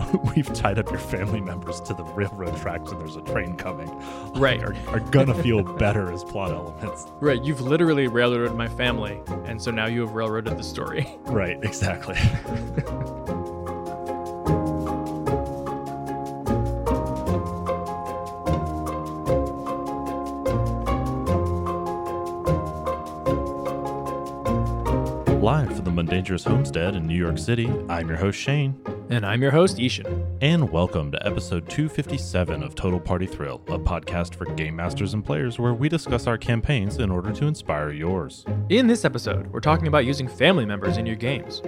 we've tied up your family members to the railroad tracks and there's a train coming. Right. Are, are gonna feel better as plot elements. Right, you've literally railroaded my family, and so now you have railroaded the story. Right, exactly. From Homestead in New York City, I'm your host Shane, And I'm your host, I-Hsien. and welcome to episode 257 of Total Party Thrill, a podcast for game masters and players where we discuss our campaigns in order to inspire yours. In this episode, we're talking about using family members in your games.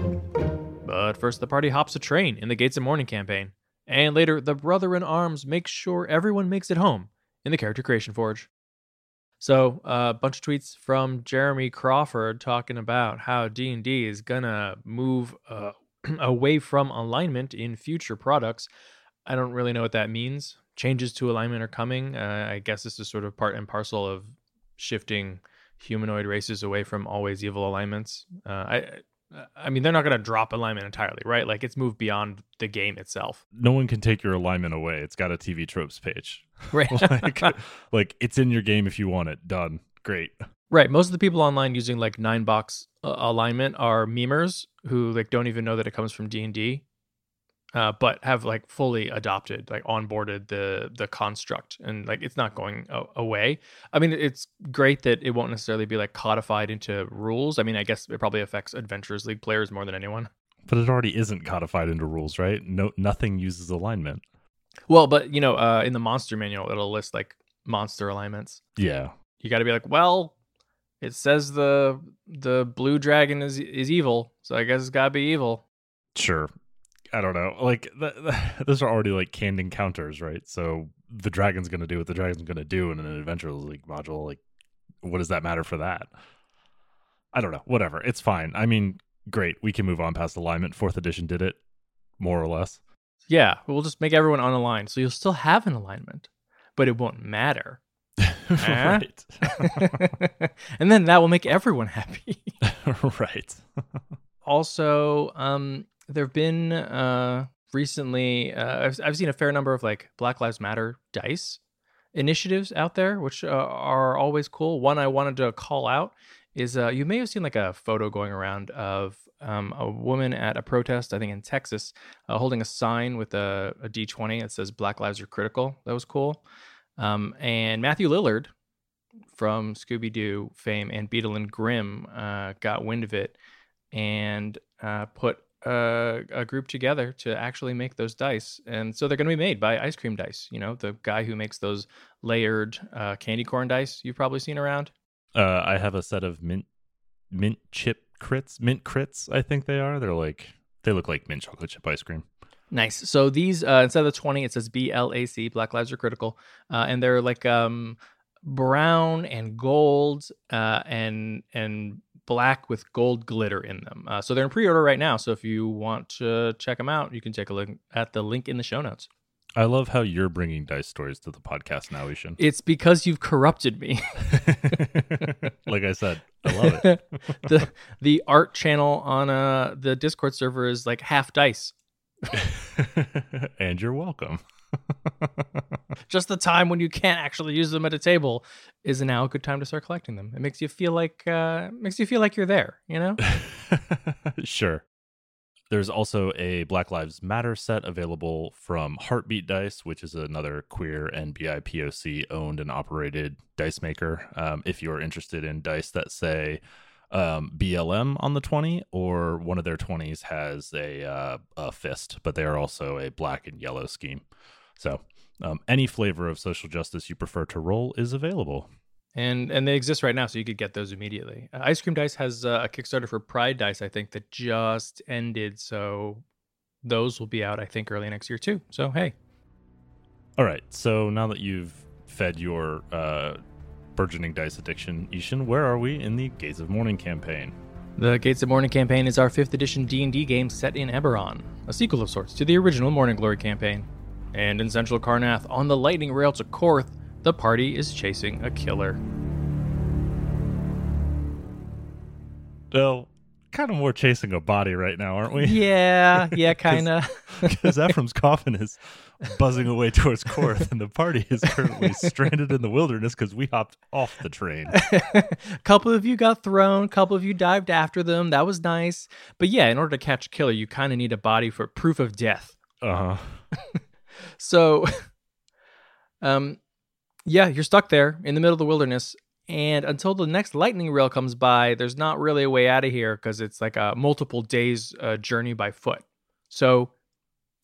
But first, the party hops a train in the Gates of Mourning campaign. And later, the brother in arms makes sure everyone makes it home in the Character Creation Forge. So, a uh, bunch of tweets from Jeremy Crawford talking about how D&D is gonna move uh, away from alignment in future products. I don't really know what that means. Changes to alignment are coming. Uh, I guess this is sort of part and parcel of shifting humanoid races away from always evil alignments. Uh, I, I mean, they're not going to drop alignment entirely, right? Like it's moved beyond the game itself, No one can take your alignment away. It's got a TV tropes page. right? like, like it's in your game if you want it. Done. Great. right. Most of the people online using like nine box uh, alignment are memers who like don't even know that it comes from D and D, uh, but have like fully adopted, like onboarded the the construct, and like it's not going a- away. I mean, it's great that it won't necessarily be like codified into rules. I mean, I guess it probably affects Adventurers League players more than anyone. But it already isn't codified into rules, right? No, nothing uses alignment. Well, but you know, uh, in the monster manual, it'll list like monster alignments. Yeah, You got to be like, well, it says the the blue dragon is is evil, so I guess it's got to be evil. sure. I don't know. Like th- th- those are already like canned encounters, right? So the dragon's gonna do what the dragon's gonna do in an Adventure League module. Like, what does that matter for that? I don't know. Whatever. It's fine. I mean, great. We can move on past alignment. Fourth edition did it, more or less. Yeah, we'll just make everyone unaligned, so you'll still have an alignment, but it won't matter. right. and then that will make everyone happy. right. also, um, there have been uh, recently, uh, I've, I've seen a fair number of like Black Lives Matter dice initiatives out there, which uh, are always cool. One I wanted to call out is uh, you may have seen like a photo going around of um, a woman at a protest, I think in Texas, uh, holding a sign with a, a D20 that says Black Lives Are Critical. That was cool. Um, and Matthew Lillard from Scooby Doo fame and Beadle and Grimm uh, got wind of it and uh, put a, a group together to actually make those dice. And so they're going to be made by Ice Cream Dice, you know, the guy who makes those layered uh, candy corn dice you've probably seen around. Uh, I have a set of mint mint chip crits, mint crits. I think they are. They're like they look like mint chocolate chip ice cream. Nice. So these uh, instead of the twenty, it says B L A C. Black Lives Are Critical, uh, and they're like um, brown and gold uh, and and black with gold glitter in them. Uh, so they're in pre-order right now. So if you want to check them out, you can take a look at the link in the show notes. I love how you're bringing dice stories to the podcast now, I-Hsien. It's because you've corrupted me. like I said, I love it. the the art channel on uh the Discord server is like half dice. and you're welcome. Just the time when you can't actually use them at a table is now a good time to start collecting them. It makes you feel like uh makes you feel like you're there, you know? sure. There's also a Black Lives Matter set available from Heartbeat Dice, which is another queer and BIPOC owned and operated dice maker. Um, if you're interested in dice that say um, BLM on the 20, or one of their 20s has a, uh, a fist, but they are also a black and yellow scheme. So um, any flavor of social justice you prefer to roll is available. And and they exist right now, so you could get those immediately. Uh, Ice Cream Dice has uh, a Kickstarter for Pride Dice, I think, that just ended. So those will be out, I think, early next year too. So hey, All right. So now that you've fed your uh, burgeoning dice addiction, I-Hsien, where are we in the Gates of Mourning campaign? The Gates of Mourning campaign is our fifth edition D&D game set in Eberron, a sequel of sorts to the original Morning Glory campaign. And in Central Karrnath, on the lightning rail to Korth, the party is chasing a killer. Well, kind of more chasing a body right now, aren't we? Yeah, yeah, kind of. Because Ephraim's coffin is buzzing away towards Korth, and the party is currently stranded in the wilderness because we hopped off the train. a couple of you got thrown, a couple of you dived after them. That was nice. But yeah, in order to catch a killer, you kind of need a body for proof of death. Uh huh. So, um, yeah, you're stuck there in the middle of the wilderness. And until the next lightning rail comes by, there's not really a way out of here because it's like a multiple days uh, journey by foot. So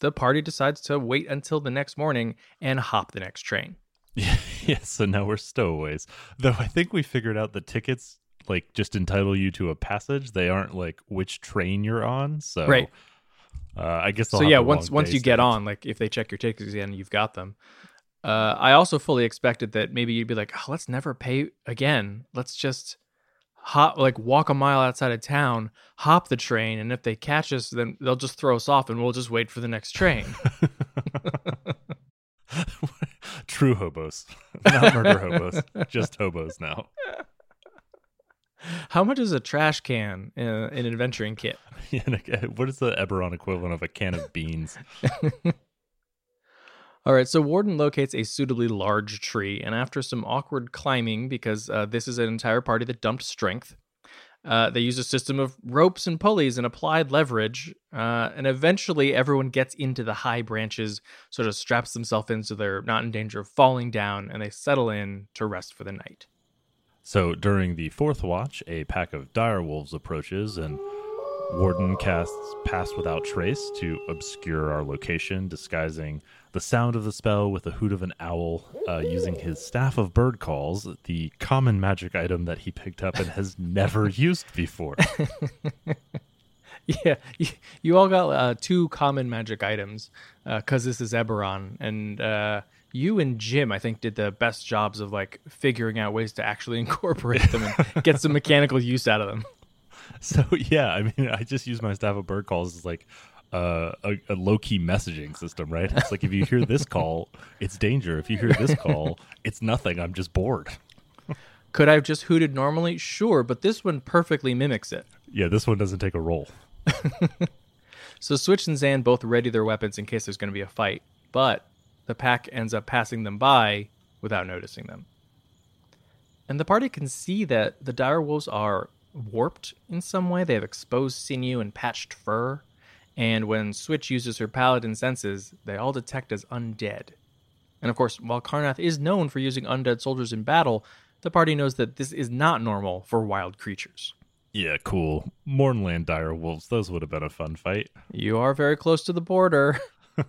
the party decides to wait until the next morning and hop the next train. Yeah, yeah, so now we're stowaways. Though I think we figured out the tickets like just entitle you to a passage. They aren't like which train you're on. So Right. Uh, I guess. so they'll have yeah, once once you get on, like if they check your tickets again, you've got them. Uh, I also fully expected that maybe you'd be like, oh, let's never pay again. Let's just hop, like walk a mile outside of town, hop the train, and if they catch us, then they'll just throw us off, and we'll just wait for the next train. True hobos, not murder hobos, just hobos now. How much is a trash can in an adventuring kit? Yeah, uh, what is the Eberron equivalent of a can of beans? All right, so Warden locates a suitably large tree, and after some awkward climbing, because uh, this is an entire party that dumped strength, uh, they use a system of ropes and pulleys and applied leverage, uh, and eventually everyone gets into the high branches, sort of straps themselves in so they're not in danger of falling down, and they settle in to rest for the night. So during the fourth watch, a pack of dire wolves approaches, and Warden casts Pass Without Trace to obscure our location, disguising the sound of the spell with the hoot of an owl, uh, using his Staff of Bird Calls, the common magic item that he picked up and has never used before. Yeah, you, you all got uh, two common magic items because this is Eberron, and uh, you and Jim, I think, did the best jobs of like figuring out ways to actually incorporate them and get some mechanical use out of them. So yeah, I mean, I just use my staff of bird calls as like uh, a, a low key messaging system, right? It's like if you hear this call, it's danger. If you hear this call, it's nothing. I'm just bored. Could I have just hooted normally? Sure, but this one perfectly mimics it. Yeah, this one doesn't take a roll. So Switch and Zan both ready their weapons in case there's going to be a fight, but the pack ends up passing them by without noticing them. And the party can see that the dire wolves are warped in some way. They have exposed sinew and patched fur. And when Switch uses her paladin senses, they all detect as undead. And of course, while Karrnath is known for using undead soldiers in battle, the party knows that this is not normal for wild creatures. Yeah, cool. Mournland dire wolves. Those would have been a fun fight. You are very close to the border.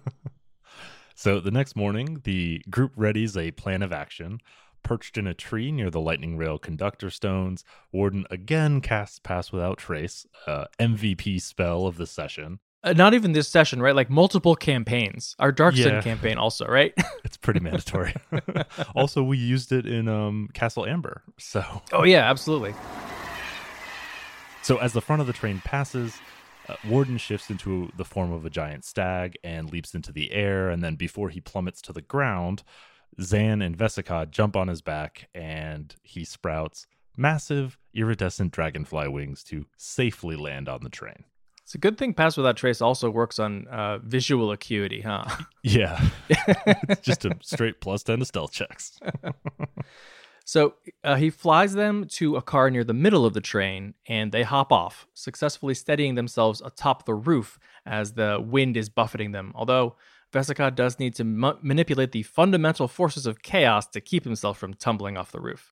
So the next morning, the group readies a plan of action. Perched in a tree near the lightning rail conductor stones, Warden again casts Pass Without Trace, uh, MVP spell of the session. Uh, not even this session, right? Like multiple campaigns. Our Darkstone Yeah. campaign also, right? It's pretty mandatory. also, we used it in um, Castle Amber. So, oh yeah, absolutely. so as the front of the train passes, uh, Warden shifts into the form of a giant stag and leaps into the air. And then, before he plummets to the ground, Zan and Vesikad jump on his back, and he sprouts massive iridescent dragonfly wings to safely land on the train. It's a good thing Pass Without Trace also works on uh, visual acuity, huh? Yeah, it's just a straight plus ten to stealth checks. so uh, he flies them to a car near the middle of the train, and they hop off, successfully steadying themselves atop the roof as the wind is buffeting them. Although Vesikad does need to ma- manipulate the fundamental forces of chaos to keep himself from tumbling off the roof.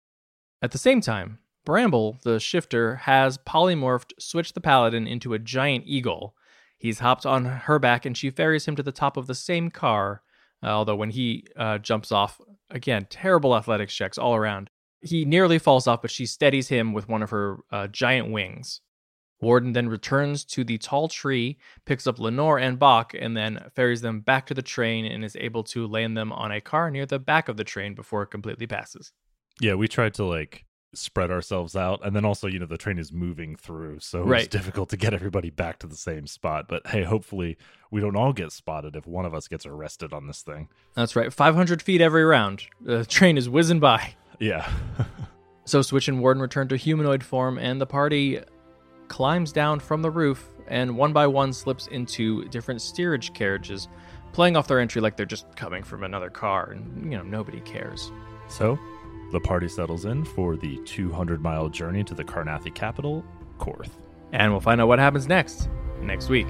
At the same time, Bramble, the shifter, has polymorphed Switch the Paladin into a giant eagle. He's hopped on her back and she ferries him to the top of the same car. uh, although when he uh, jumps off, again, terrible athletics checks all around. He nearly falls off, but she steadies him with one of her uh, giant wings. Warden then returns to the tall tree, picks up Lenore and Bach, and then ferries them back to the train and is able to land them on a car near the back of the train before it completely passes. Yeah, we tried to like spread ourselves out, and then also, you know, the train is moving through, so it's difficult to get everybody back to the same spot. But hey, hopefully, we don't all get spotted if one of us gets arrested on this thing. That's right, 500 feet every round. The train is whizzing by. Yeah. So Switch and Warden return to humanoid form, and the party climbs down from the roof and one by one slips into different steerage carriages, playing off their entry like they're just coming from another car, and you know nobody cares. So, the party settles in for the 200 mile journey to the Karrnathi capital, Korth. And we'll find out what happens next next week.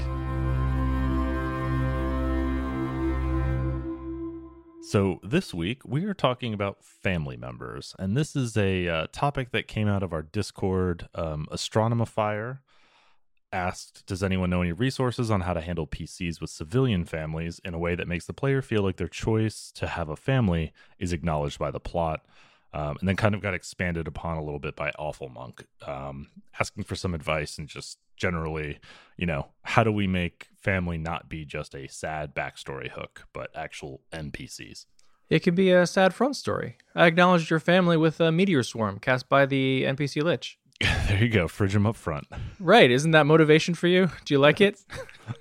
So, this week we are talking about family members, and this is a uh, topic that came out of our Discord. Um, Astronomifier asked, Does anyone know any resources on how to handle PCs with civilian families in a way that makes the player feel like their choice to have a family is acknowledged by the plot? Um, and then kind of got expanded upon a little bit by Awful Monk, um, asking for some advice and just generally, you know, how do we make family not be just a sad backstory hook, but actual NPCs? It can be a sad front story. I acknowledged your family with a meteor swarm cast by the NPC Lich. there you go. Fridge them up front. Right. Isn't that motivation for you? Do you like it?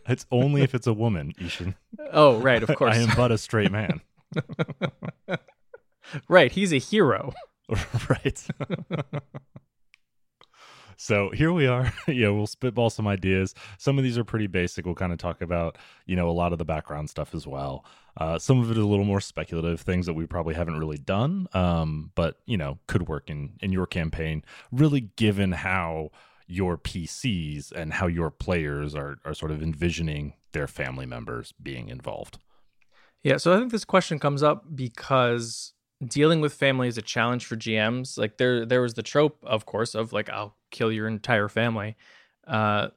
it's only if it's a woman, I-Hsien. Oh, right. Of course. I am but a straight man. right. He's a hero. right. so here we are. yeah, we'll spitball some ideas. Some of these are pretty basic. We'll kind of talk about, you know, a lot of the background stuff as well. Uh, some of it is a little more speculative, things that we probably haven't really done, um, but you know, could work in in your campaign. Really, given how your PCs and how your players are are sort of envisioning their family members being involved. Yeah, so I think this question comes up because dealing with family is a challenge for GMs. Like there there was the trope, of course, of like I'll kill your entire family uh,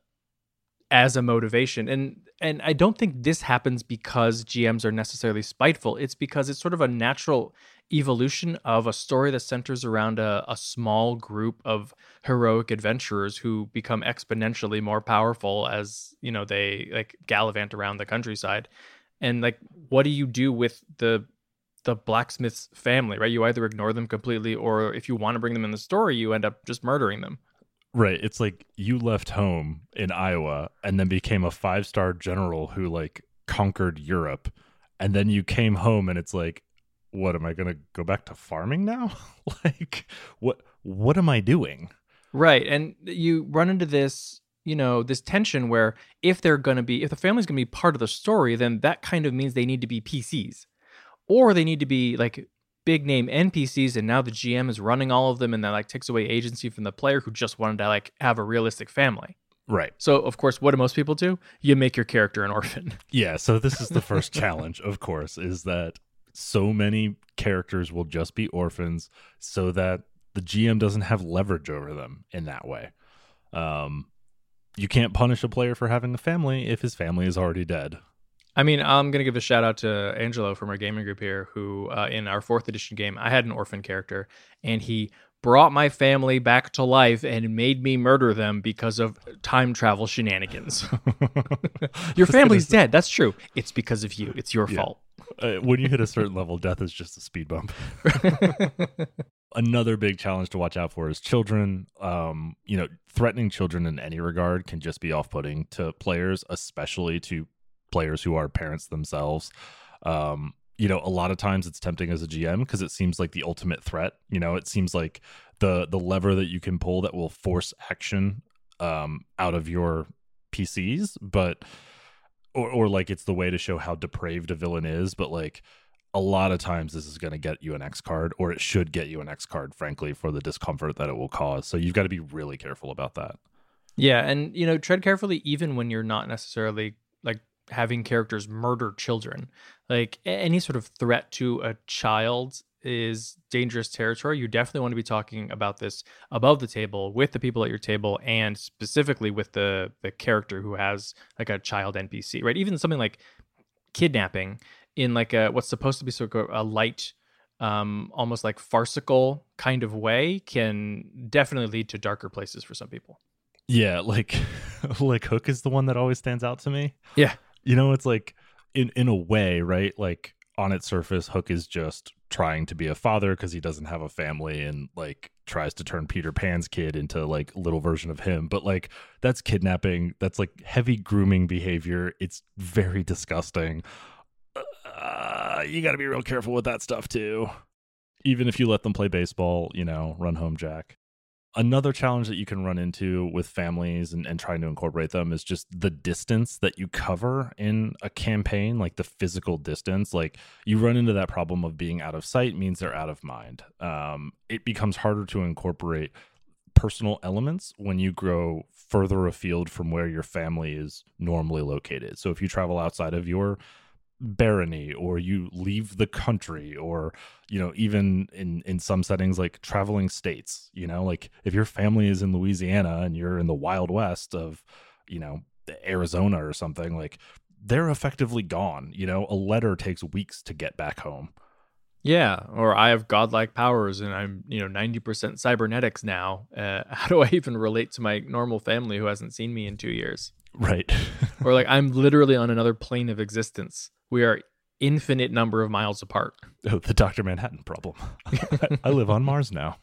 as a motivation. And and I don't think this happens because GMs are necessarily spiteful. It's because it's sort of a natural evolution of a story that centers around a, a small group of heroic adventurers who become exponentially more powerful as you know they like gallivant around the countryside and like what do you do with the the blacksmith's family, right? You either ignore them completely, or if you want to bring them in the story, you end up just murdering them. Right. It's like you left home in Iowa and then became a five star general who like conquered Europe. And then you came home and it's like, what am I gonna go back to farming now? like what what am I doing? Right. And you run into this, you know, this tension where if they're gonna be if the family's gonna be part of the story, then that kind of means they need to be PCs or they need to be like big name NPCs and now the GM is running all of them and that like takes away agency from the player who just wanted to like have a realistic family. Right. So of course, what do most people do? You make your character an orphan. Yeah, so this is the first challenge, of course, is that so many characters will just be orphans so that the GM doesn't have leverage over them in that way. Um you can't punish a player for having a family if his family is already dead. I mean, I'm gonna give a shout out to Angelo from our gaming group here, who uh, in our fourth edition game, I had an orphan character, and he brought my family back to life and made me murder them because of time travel shenanigans. Your family's dead. That's true. It's because of you. It's your yeah. fault. Uh, when you hit a certain level, death is just a speed bump. Another big challenge to watch out for is children. Um, you know, threatening children in any regard can just be off-putting to players, especially to players who are parents themselves. Um, you know, a lot of times it's tempting as a GM because it seems like the ultimate threat. You know, it seems like the the lever that you can pull that will force action um, out of your PCs, but or or like it's the way to show how depraved a villain is. But like a lot of times, this is going to get you an X card, or it should get you an X card, frankly, for the discomfort that it will cause. So you've got to be really careful about that. Yeah, and you know, tread carefully even when you're not necessarily like having characters murder children. Like any sort of threat to a child is dangerous territory. You definitely want to be talking about this above the table with the people at your table and specifically with the the character who has like a child NPC, right? Even something like kidnapping in like a what's supposed to be sort of a light um almost like farcical kind of way can definitely lead to darker places for some people. Yeah, like like Hook is the one that always stands out to me. Yeah you know it's like in in a way right? Like on its surface hook is just trying to be a father because he doesn't have a family and like tries to turn peter pan's kid into like little version of him. But like that's kidnapping. That's like heavy grooming behavior. It's very disgusting. Uh, you got to be real careful with that stuff too. Even if you let them play baseball you know run home jack Another challenge that you can run into with families and, and trying to incorporate them is just the distance that you cover in a campaign, like the physical distance. Like you run into that problem of being out of sight means they're out of mind. Um, it becomes harder to incorporate personal elements when you grow further afield from where your family is normally located. So if you travel outside of your barony or you leave the country or you know even in in some settings like traveling states you know like if your family is in Louisiana and you're in the wild west of you know Arizona or something like they're effectively gone you know a letter takes weeks to get back home yeah, or I have godlike powers and I'm, you know, 90% cybernetics now. Uh, how do I even relate to my normal family who hasn't seen me in 2 years? Right. or like I'm literally on another plane of existence. We are infinite number of miles apart. Oh, the Dr. Manhattan problem. I live on Mars now.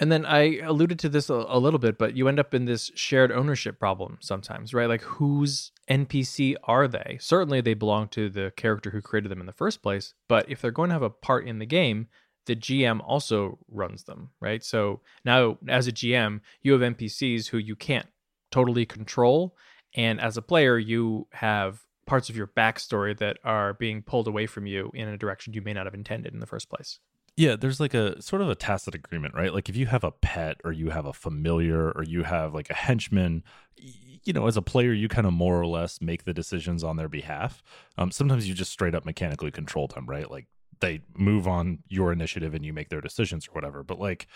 And then I alluded to this a, a, little bit, but you end up in this shared ownership problem sometimes, right? Like, whose NPC are they? Certainly, they belong to the character who created them in the first place, but if they're going to have a part in the game, the GM also runs them, right? So now, as a GM, you have NPCs who you can't totally control. And as a player, you have parts of your backstory that are being pulled away from you in a direction you may not have intended in the first place. Yeah, there's like a sort of a tacit agreement, right? Like if you have a pet or you have a familiar or you have like a henchman, you know, as a player, you kind of more or less make the decisions on their behalf. Um, sometimes you just straight up mechanically control them, right? Like they move on your initiative and you make their decisions or whatever. But like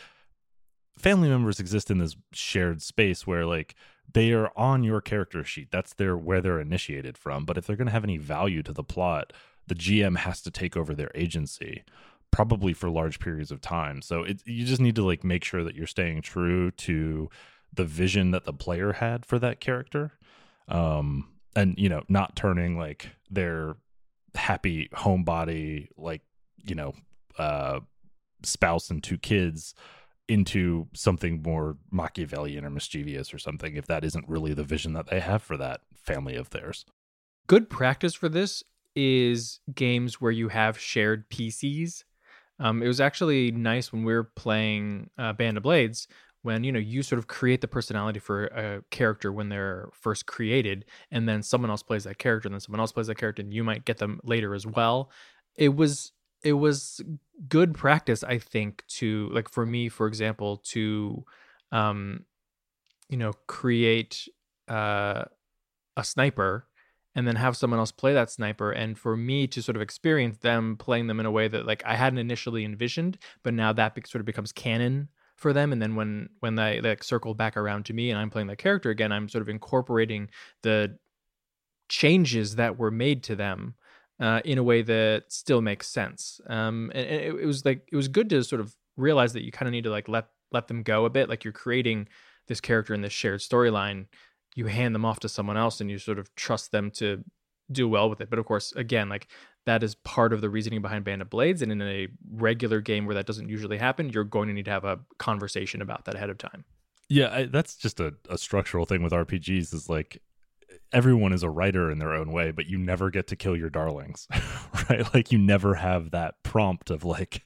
family members exist in this shared space where like they are on your character sheet. That's their where they're initiated from. But if they're going to have any value to the plot, the GM has to take over their agency probably for large periods of time. So it, you just need to like make sure that you're staying true to the vision that the player had for that character. Um, and you know, not turning like their happy homebody, like, you know, uh, spouse and two kids into something more Machiavellian or mischievous or something if that isn't really the vision that they have for that family of theirs. Good practice for this is games where you have shared PCs um, it was actually nice when we were playing uh, Band of Blades when you know you sort of create the personality for a character when they're first created, and then someone else plays that character, and then someone else plays that character, and you might get them later as well. It was it was good practice, I think, to like for me, for example, to um, you know create uh, a sniper and then have someone else play that sniper and for me to sort of experience them playing them in a way that like I hadn't initially envisioned but now that sort of becomes canon for them and then when when they like circle back around to me and I'm playing that character again I'm sort of incorporating the changes that were made to them uh, in a way that still makes sense um and, and it, it was like it was good to sort of realize that you kind of need to like let let them go a bit like you're creating this character in this shared storyline you hand them off to someone else and you sort of trust them to do well with it. But of course, again, like that is part of the reasoning behind Band of Blades. And in a regular game where that doesn't usually happen, you're going to need to have a conversation about that ahead of time. Yeah, I, that's just a, a structural thing with RPGs is like everyone is a writer in their own way, but you never get to kill your darlings, right? Like you never have that prompt of like,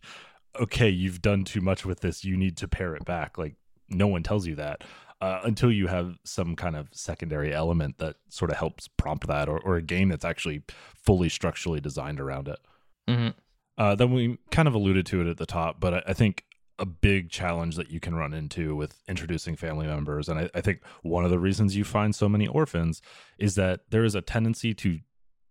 okay, you've done too much with this. You need to pare it back. Like no one tells you that uh, until you have some kind of secondary element that sort of helps prompt that or, or a game that's actually fully structurally designed around it. Mm-hmm. Uh, then we kind of alluded to it at the top, but I, I, think a big challenge that you can run into with introducing family members, and I, I think one of the reasons you find so many orphans is that there is a tendency to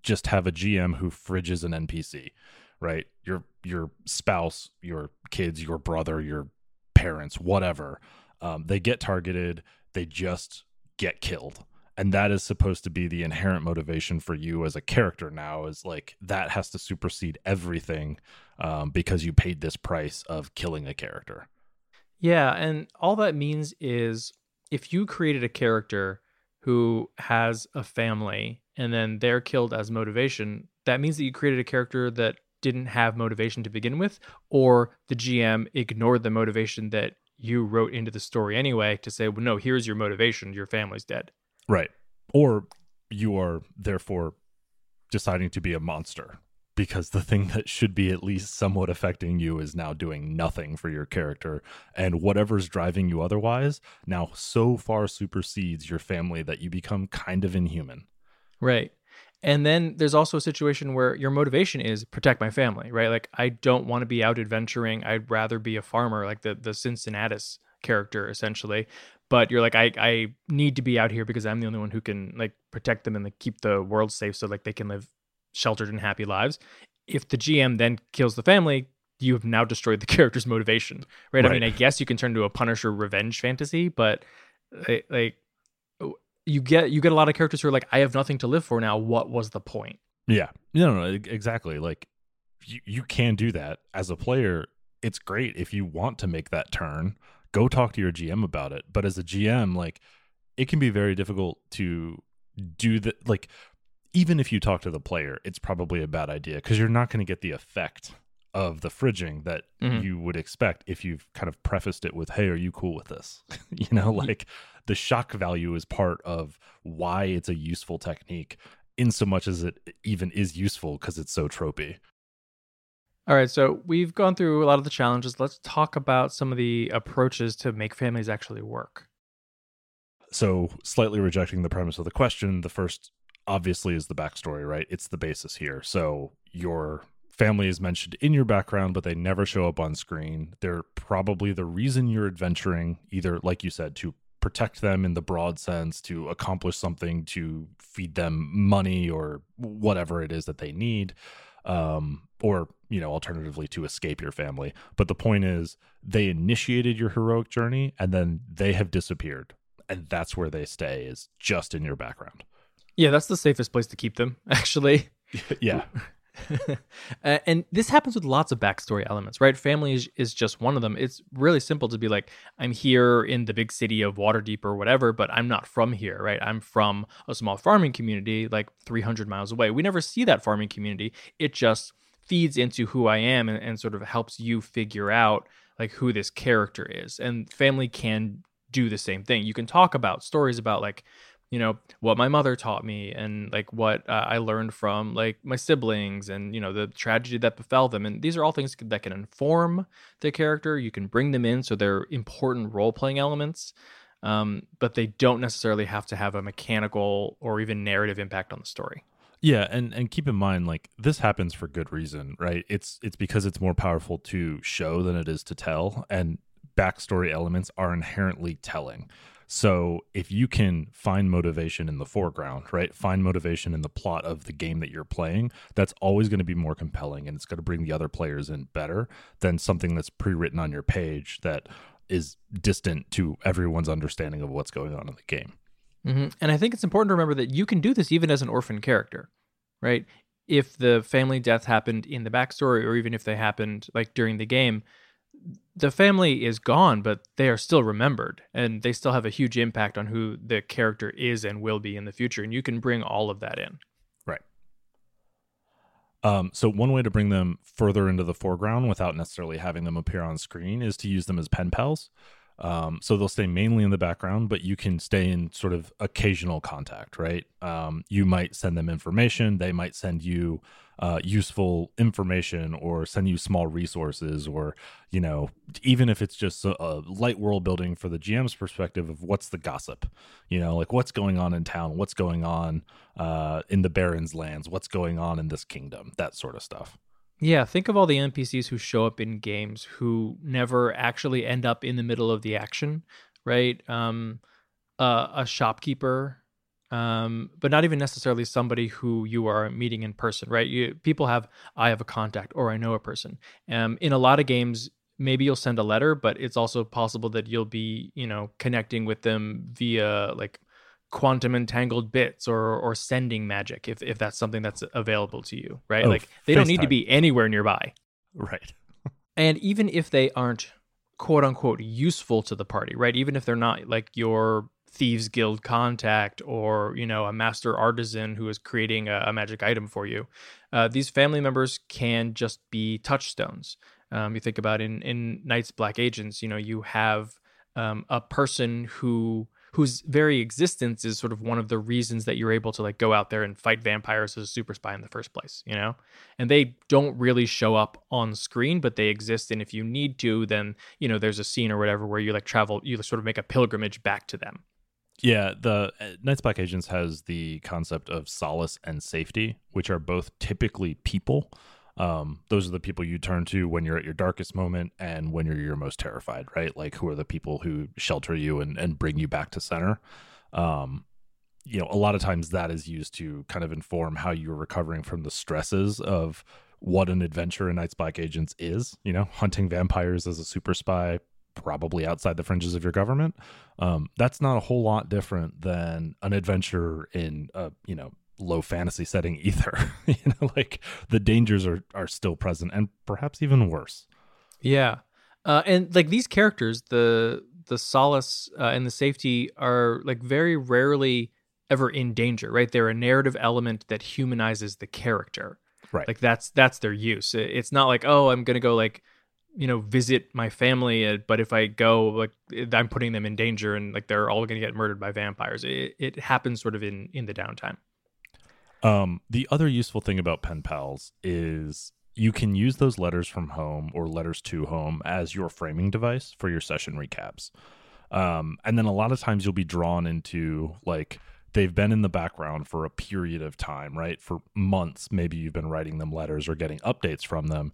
just have a GM who fridges an NPC, right? Your your spouse, your kids, your brother, your parents, whatever um, they get targeted, they just get killed. And that is supposed to be the inherent motivation for you as a character now is like that has to supersede everything um, because you paid this price of killing a character. Yeah. And all that means is if you created a character who has a family and then they're killed as motivation, that means that you created a character that didn't have motivation to begin with, or the GM ignored the motivation that you wrote into the story anyway to say, well, no, here's your motivation. Your family's dead. Right. Or you are therefore deciding to be a monster. Because the thing that should be at least somewhat affecting you is now doing nothing for your character and whatever's driving you otherwise now so far supersedes your family that you become kind of inhuman. Right. And then there's also a situation where your motivation is protect my family right? Like i don't want to be out adventuring. I'd rather be a farmer like the the cincinnatus character essentially. But you're like I, I need to be out here because i'm the only one who can like protect them and like, keep the world safe so like they can live sheltered and happy lives. If the GM then kills the family, you have now destroyed the character's motivation, right? right. I mean, I guess you can turn to a Punisher revenge fantasy, but eh, like you get you get a lot of characters who are like, I have nothing to live for now. What was the point? Yeah, no, no, exactly. Like you, you can do that as a player. It's great if you want to make that turn. Go talk to your GM about it. But as a GM, like it can be very difficult to do that. Like even if you talk to the player, it's probably a bad idea because you're not going to get the effect of the fridging that mm-hmm. you would expect if you've kind of prefaced it with, "Hey, are you cool with this?" you know, like the shock value is part of why it's a useful technique, in so much as it even is useful because it's so tropey. All right, so we've gone through a lot of the challenges. Let's talk about some of the approaches to make families actually work. So, slightly rejecting the premise of the question, the first obviously is the backstory, right? It's the basis here. So your family is mentioned in your background, but they never show up on screen. They're probably the reason you're adventuring, either, like you said, to protect them in the broad sense, to accomplish something, to feed them money or whatever it is that they need. Um, or, you know, alternatively to escape your family. But the point is, they initiated your heroic journey and then they have disappeared. And that's where they stay, is just in your background. Yeah, that's the safest place to keep them, actually. yeah. uh, and this happens with lots of backstory elements, right? Family is, is just one of them. It's really simple to be like, I'm here in the big city of Waterdeep or whatever, but I'm not from here, right? I'm from a small farming community like 300 miles away. We never see that farming community. It just feeds into who I am and, and sort of helps you figure out like who this character is. And family can do the same thing. You can talk about stories about like you know what my mother taught me and like what uh, i learned from like my siblings and you know the tragedy that befell them. And these are all things that can inform the character. You can bring them in so they're important role playing elements um, but they don't necessarily have to have a mechanical or even narrative impact on the story. Yeah and and keep in mind like this happens for good reason right? It's it's because it's more powerful to show than it is to tell and backstory elements are inherently telling so if you can find motivation in the foreground, right? Find motivation in the plot of the game that you're playing, that's always going to be more compelling and it's going to bring the other players in better than something that's pre-written on your page that is distant to everyone's understanding of what's going on in the game. Mm-hmm. And I think it's important to remember that you can do this even as an orphan character, right? If the family death happened in the backstory, or even if they happened like during the game, the family is gone, but they are still remembered and they still have a huge impact on who the character is and will be in the future. And you can bring all of that in. Right. Um, so, one way to bring them further into the foreground without necessarily having them appear on screen is to use them as pen pals. Um, so they'll stay mainly in the background, but you can stay in sort of occasional contact, right? Um, you might send them information, they might send you uh, useful information or send you small resources or you know even if it's just a, a, light world building for the gm's perspective of what's the gossip you know like what's going on in town what's going on uh, in the baron's lands what's going on in this kingdom that sort of stuff yeah think of all the npcs who show up in games who never actually end up in the middle of the action right um, a shopkeeper um, but not even necessarily somebody who you are meeting in person, right? You, people have, I have a contact or I know a person. Um, in a lot of games, maybe you'll send a letter, but it's also possible that you'll be, you know, connecting with them via like quantum entangled bits or or sending magic if if that's something that's available to you, right? Oh, like they don't need time. to be anywhere nearby. Right. and even if they aren't quote unquote useful to the party, right? Even if they're not like your thieves guild contact or you know a master artisan who is creating a, a magic item for you uh, these family members can just be touchstones um, you think about in in Night's Black Agents you know you have um, a person who whose very existence is sort of one of the reasons that you're able to like go out there and fight vampires as a super spy in the first place, you know? And they don't really show up on screen, but they exist. And if you need to, then, you know, there's a scene or whatever where you like travel, you sort of make a pilgrimage back to them. Yeah, the uh, Night's Black Agents has the concept of solace and safety, which are both typically people. Um, those are the people you turn to when you're at your darkest moment and when you're your most terrified, right? Like who are the people who shelter you and, and bring you back to center. Um, you know, a lot of times that is used to kind of inform how you're recovering from the stresses of what an adventure in Night's Black Agents is, you know, hunting vampires as a super spy, probably outside the fringes of your government. Um, that's not a whole lot different than an adventure in a you know low fantasy setting either. you know, like the dangers are are still present and perhaps even worse. Yeah, uh, and like these characters, the the solace uh, and the safety are like very rarely ever in danger, right? They're a narrative element that humanizes the character. Right. Like that's that's their use. It's not like, oh, I'm gonna go like you know visit my family uh, but if i go like i'm putting them in danger and like they're all going to get murdered by vampires it, it happens sort of in in the downtime um the other useful thing about pen pals is you can use those letters from home or letters to home as your framing device for your session recaps. Um and then a lot of times you'll be drawn into like they've been in the background for a period of time right? For months maybe you've been writing them letters or getting updates from them.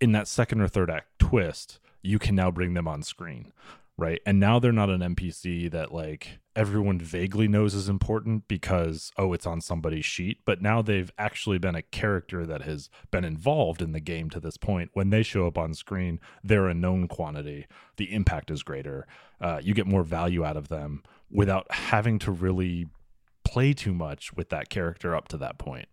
In that second or third act twist, you can now bring them on screen, right? And now they're not an NPC that like everyone vaguely knows is important because oh, it's on somebody's sheet, but now they've actually been a character that has been involved in the game to this point. When they show up on screen, they're a known quantity. The impact is greater. Uh, you get more value out of them without having to really play too much with that character up to that point.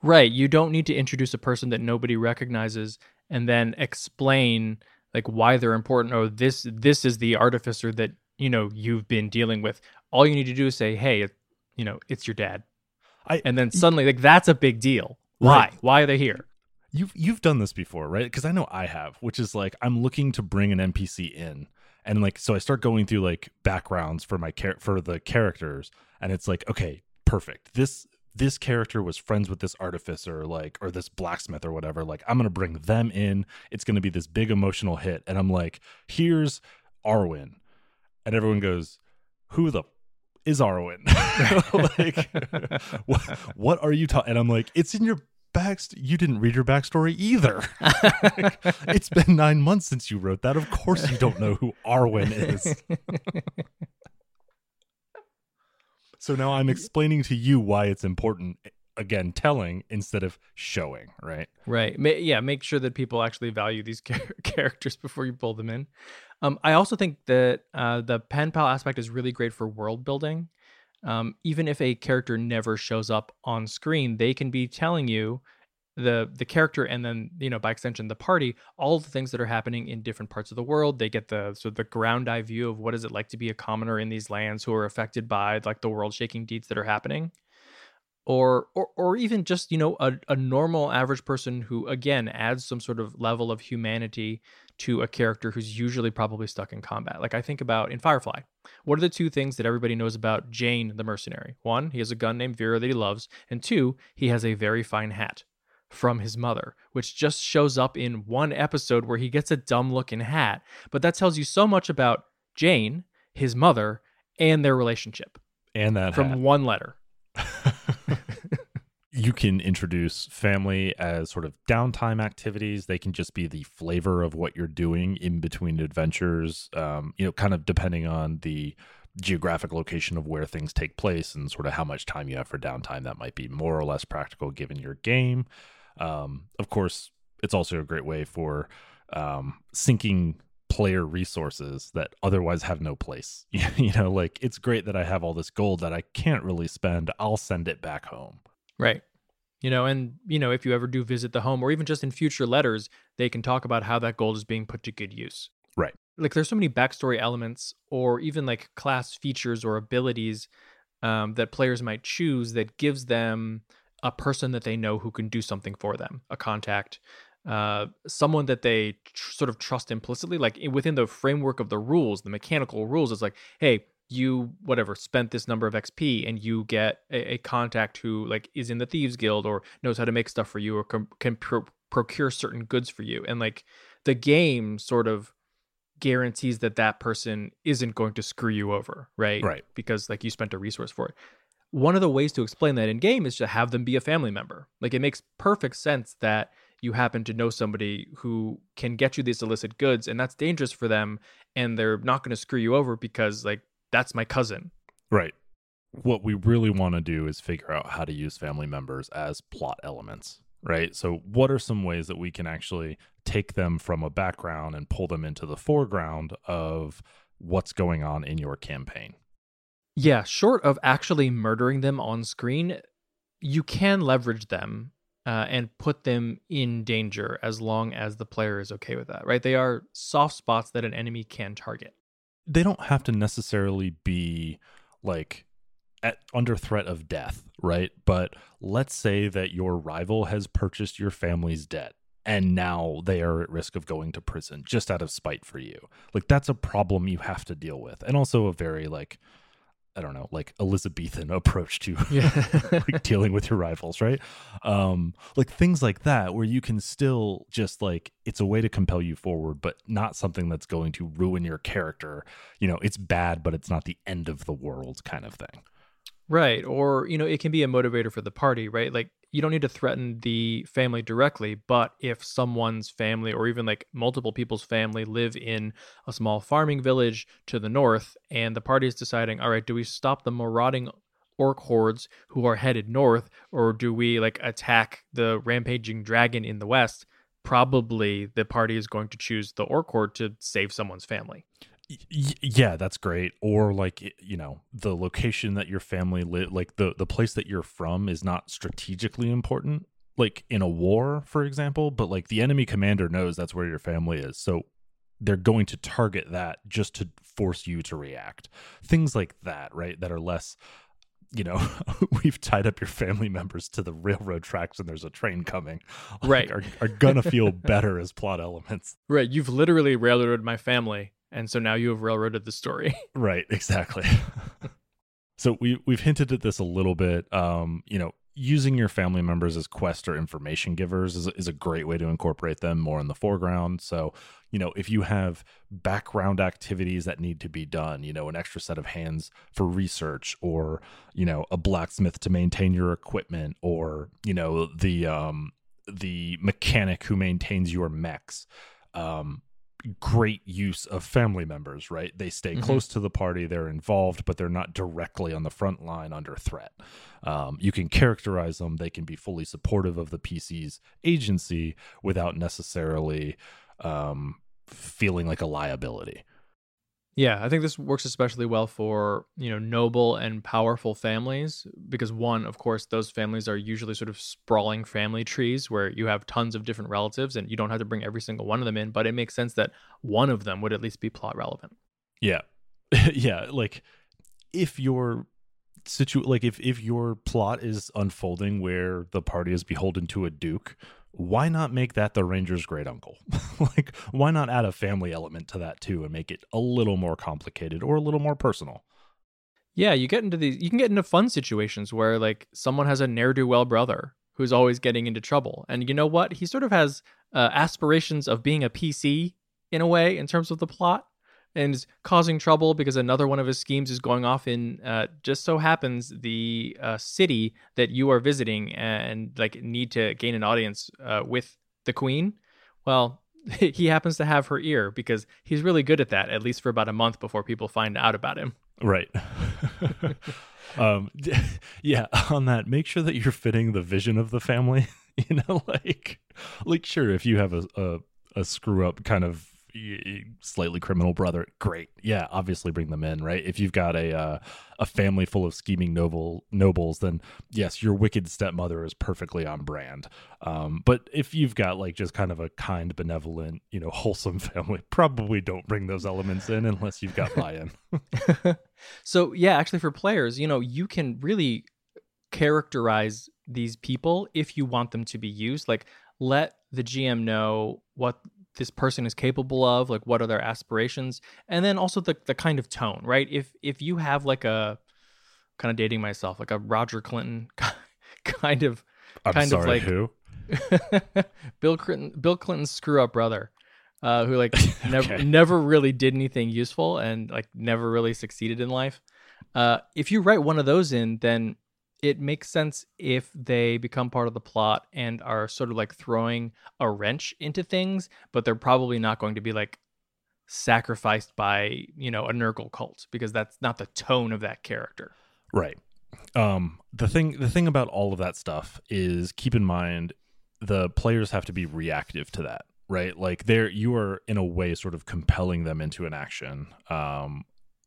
Right. You don't need to introduce a person that nobody recognizes and then explain like why they're important. or this this is the artificer that you know you've been dealing with. All you need to do is say, "Hey, it, you know, it's your dad," I, and then suddenly like that's a big deal. Why? Right. Why are they here? You've you've done this before, right? Because I know I have, which is like I'm looking to bring an NPC in, and like so I start going through like backgrounds for my char- for the characters, and it's like okay, perfect. This this character was friends with this artificer like or this blacksmith or whatever like i'm gonna bring them in. It's gonna be this big emotional hit. And i'm like here's arwen. And everyone goes who the is arwen? Like what, what, are you talking and i'm like it's in your back you didn't read your backstory either. Like, it's been nine months since you wrote that. Of course you don't know who arwen is so now I'm explaining to you why it's important again telling instead of showing, right? Right. Yeah, make sure that people actually value these characters before you pull them in. Um, I also think that uh, the pen pal aspect is really great for world building. Um, even if a character never shows up on screen, they can be telling you the the character and then you know by extension the party all the things that are happening in different parts of the world they get the so the ground eye view of what is it like to be a commoner in these lands who are affected by like the world shaking deeds that are happening. Or or or even just you know a, a normal average person who again adds some sort of level of humanity to a character who's usually probably stuck in combat. Like i think about in firefly what are the two things that everybody knows about Jayne the mercenary? One he has a gun named vera that he loves and two he has a very fine hat from his mother, which just shows up in one episode where he gets a dumb looking hat. But that tells you so much about Jayne, his mother, and their relationship. And that from hat. one letter. you can introduce family as sort of downtime activities. They can just be the flavor of what you're doing in between adventures. Um, you know, kind of depending on the geographic location of where things take place and sort of how much time you have for downtime. That might be more or less practical given your game. Um, of course, it's also a great way for um, sinking player resources that otherwise have no place. you know, like it's great that I have all this gold that I can't really spend. I'll send it back home. Right. You know, and you know, if you ever do visit the home or even just in future letters, they can talk about how that gold is being put to good use. Right. Like there's so many backstory elements or even like class features or abilities um, that players might choose that gives them a person that they know who can do something for them, a contact, uh, someone that they tr- sort of trust implicitly, like within the framework of the rules, the mechanical rules. It's like, hey, you whatever spent this number of xp and you get a, a contact who like is in the thieves guild or knows how to make stuff for you or com- can pro- procure certain goods for you and like the game sort of guarantees that that person isn't going to screw you over right Right. because like you spent a resource for it one of the ways to explain that in game is to have them be a family member like it makes perfect sense that you happen to know somebody who can get you these illicit goods and that's dangerous for them and they're not going to screw you over because like that's my cousin Right. What we really want to do is figure out how to use family members as plot elements, right? So, what are some ways that we can actually take them from a background and pull them into the foreground of what's going on in your campaign? Yeah short of actually murdering them on screen you can leverage them uh, and put them in danger as long as the player is okay with that right they are soft spots that an enemy can target They don't have to necessarily be like at under threat of death, right? But let's say that your rival has purchased your family's debt and now they are at risk of going to prison just out of spite for you. Like that's a problem you have to deal with. And also a very like I don't know, like Elizabethan approach to Yeah. like dealing with your rivals, right? Um like things like that where you can still just like it's a way to compel you forward but not something that's going to ruin your character. You know, it's bad but it's not the end of the world kind of thing. Right. Or, you know, it can be a motivator for the party, right? Like, you don't need to threaten the family directly, but if someone's family or even like multiple people's family live in a small farming village to the north and the party is deciding, all right, do we stop the marauding orc hordes who are headed north or do we like attack the rampaging dragon in the west? Probably the party is going to choose the orc horde to save someone's family. Yeah that's great or like you know the location that your family live like the the place that you're from is not strategically important like in a war for example but like the enemy commander knows that's where your family is so they're going to target that just to force you to react things like that right that are less you know we've tied up your family members to the railroad tracks and there's a train coming like, Right. are, are gonna feel better as plot elements Right. You've literally railroaded my family. And so now you have railroaded the story. Right, exactly. so we we've hinted at this a little bit. Um, you know, using your family members as quest or information givers is, is a great way to incorporate them more in the foreground. So, you know, if you have background activities that need to be done, you know, an extra set of hands for research or, you know, a blacksmith to maintain your equipment or, you know, the um the mechanic who maintains your mechs. Um great use of family members, right? They stay Mhm. close to the party, they're involved, but they're not directly on the front line under threat. Um, you can characterize them, they can be fully supportive of the PC's agency without necessarily um, feeling like a liability. Yeah, I think this works especially well for, you know, noble and powerful families because one, of course, those families are usually sort of sprawling family trees where you have tons of different relatives and you don't have to bring every single one of them in, but it makes sense that one of them would at least be plot relevant. Yeah. yeah, like if your situ like if if your plot is unfolding where the party is beholden to a duke, why not make that the ranger's great uncle? like why not add a family element to that too and make it a little more complicated or a little more personal? Yeah, you get into these you can get into fun situations where like someone has a ne'er-do-well brother who's always getting into trouble. And you know what? He sort of has uh, aspirations of being a PC in a way in terms of the plot and is causing trouble because another one of his schemes is going off in uh, just so happens the uh, city that you are visiting and like need to gain an audience uh, with the queen. Well, he happens to have her ear because he's really good at that at least for about a month before people find out about him. Right. um yeah, on that, make sure that you're fitting the vision of the family. You know, like like sure, if you have a a, a screw up kind of slightly criminal brother, great. Yeah, obviously bring them in, right? If you've got a uh, a family full of scheming noble nobles, then yes, your wicked stepmother is perfectly on brand. Um, but if you've got like just kind of a kind, benevolent, you know, wholesome family, probably don't bring those elements in unless you've got buy-in. so yeah, actually for players, you know, you can really characterize these people if you want them to be used. Like let the GM know what this person is capable of, like what are their aspirations, and then also the the kind of tone, right? If if you have like a kind of dating myself, like a Roger Clinton kind of I'm kind sorry, of like who? Bill Clinton Bill Clinton's screw up brother, uh, who like never Okay. never really did anything useful and like never really succeeded in life. Uh, if you write one of those in, then it makes sense if they become part of the plot and are sort of like throwing a wrench into things, but they're probably not going to be like sacrificed by you know a Nurgle cult because that's not the tone of that character. Right. Um the thing the thing about all of that stuff is keep in mind the players have to be reactive to that, right? Like they're you are in a way sort of compelling them into an action, um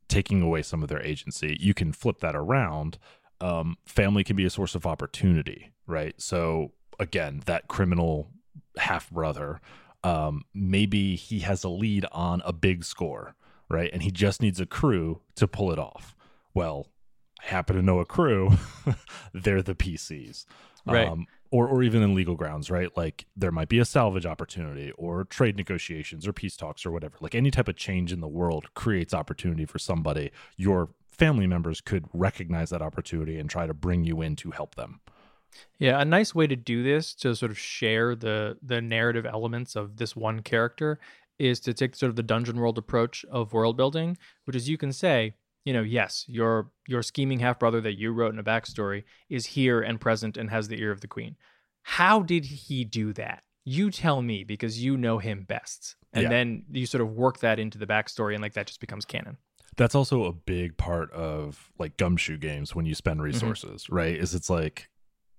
taking away some of their agency. You can flip that around. Um family can be a source of opportunity, right? So again, that criminal half brother um maybe he has a lead on a big score, right? And he just needs a crew to pull it off. Well, I happen to know a crew, they're the PCs. Right. Um, or, or even in legal grounds, right? Like there might be a salvage opportunity or trade negotiations or peace talks or whatever. Like any type of change in the world creates opportunity for somebody. Your family members could recognize that opportunity and try to bring you in to help them. Yeah, a nice way to do this to sort of share the the narrative elements of this one character is to take sort of the dungeon world approach of world building, which is you can say, you know, yes, your your scheming half brother that you wrote in a backstory is here and present and has the ear of the queen. How did he do that? You tell me because you know him best. And Yeah. then you sort of work that into the backstory and like that just becomes canon. That's also a big part of like gumshoe games when you spend mm-hmm. resources, right? Is it's like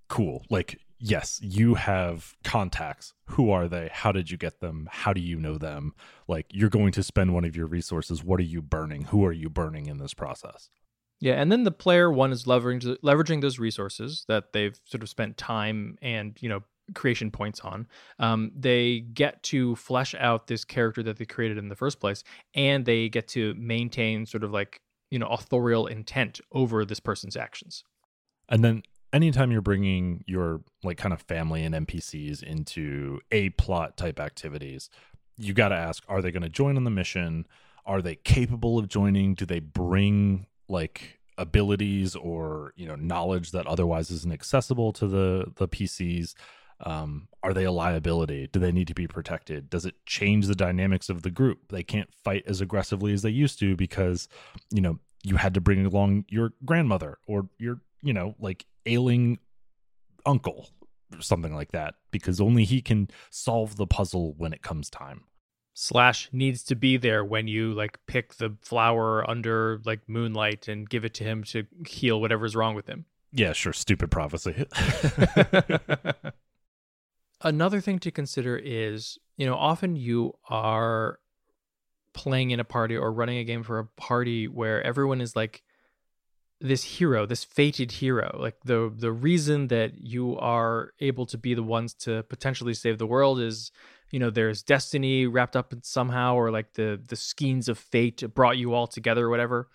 cool. Like yes, you have contacts. Who are they? How did you get them? How do you know them? Like you're going to spend one of your resources. What are you burning? Who are you burning in this process? Yeah, and then the player one is leveraging leveraging those resources that they've sort of spent time and you know creation points on. Um, they get to flesh out this character that they created in the first place, and they get to maintain sort of like you know authorial intent over this person's actions. And then anytime you're bringing your like kind of family and NPCs into a plot type activities, you got to ask are they going to join on the mission? Are they capable of joining? Do they bring like abilities or, you know, knowledge that otherwise isn't accessible to the the PCs? Um, are they a liability? Do they need to be protected? Does it change the dynamics of the group? They can't fight as aggressively as they used to because, you know, you had to bring along your grandmother or your, you know, like ailing uncle or something like that because only he can solve the puzzle when it comes time. Slash needs to be there when you like pick the flower under like moonlight and give it to him to heal whatever's wrong with him. Yeah, sure, stupid prophecy. Another thing to consider is, you know, often you are playing in a party or running a game for a party where everyone is like this hero, this fated hero. Like the the reason that you are able to be the ones to potentially save the world is, you know, there's destiny wrapped up in somehow or like the the skeins of fate brought you all together or whatever.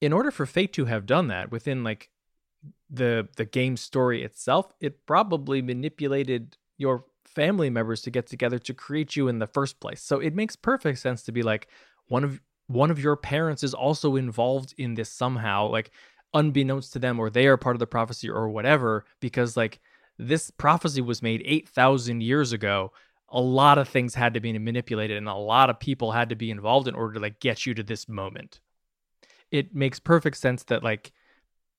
In order for fate to have done that within like the the game story itself, it probably manipulated your family members to get together to create you in the first place. So it makes perfect sense to be like one of one of your parents is also involved in this somehow, like unbeknownst to them, or they are part of the prophecy or whatever, because like this prophecy was made 8,000 years ago. A lot of things had to be manipulated and a lot of people had to be involved in order to like get you to this moment. It makes perfect sense that like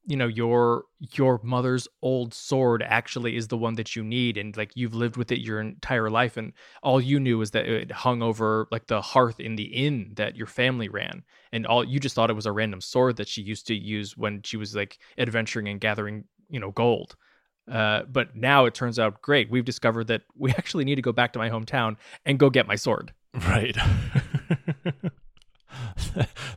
you know your your mother's old sword actually is the one that you need and like you've lived with it your entire life and all you knew is that it hung over like the hearth in the inn that your family ran and all you just thought it was a random sword that she used to use when she was like adventuring and gathering you know gold uh, but now it turns out great we've discovered that we actually need to go back to my hometown and go get my sword right.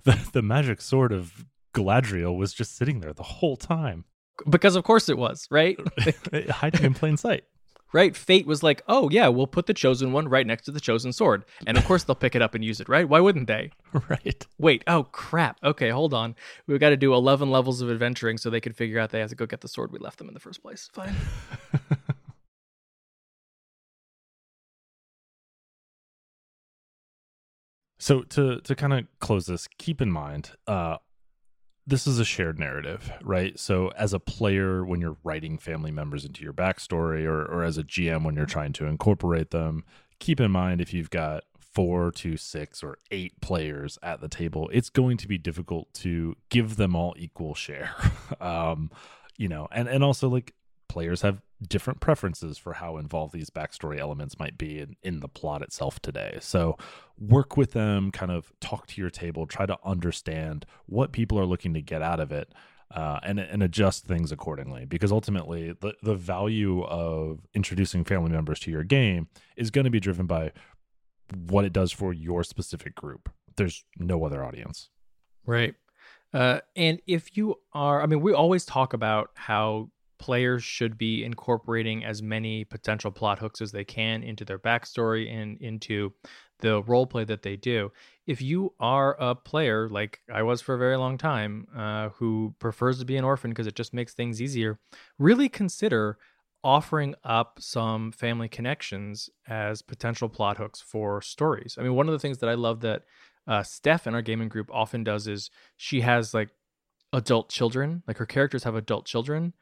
the, the magic sword of Galadriel was just sitting there the whole time, because of course it was right hiding in plain sight. right? Fate was like, oh yeah, we'll put the chosen one right next to the chosen sword, and of course they'll pick it up and use it, right? Why wouldn't they? Right. Wait, oh crap. Okay, hold on. We've got to do eleven levels of adventuring so they can figure out they have to go get the sword we left them in the first place. Fine. So to to kind of close this, keep in mind, uh, this is a shared narrative, right? So as a player, when you're writing family members into your backstory, or or as a GM when you're trying to incorporate them, keep in mind if you've got four to six or eight players at the table, it's going to be difficult to give them all equal share. um, you know, and and also like players have different preferences for how involved these backstory elements might be in, in the plot itself today. So work with them, kind of talk to your table, try to understand what people are looking to get out of it. Uh, and and adjust things accordingly because ultimately the, the value of introducing family members to your game is going to be driven by what it does for your specific group. There's no other audience. Right. Uh, and if you are, I mean, we always talk about how players should be incorporating as many potential plot hooks as they can into their backstory and into the role play that they do. If you are a player, like I was for a very long time, uh, who prefers to be an orphan because it just makes things easier, really consider offering up some family connections as potential plot hooks for stories. I mean, one of the things that I love that uh, Steph in our gaming group often does is she has like adult children, like her characters have adult children.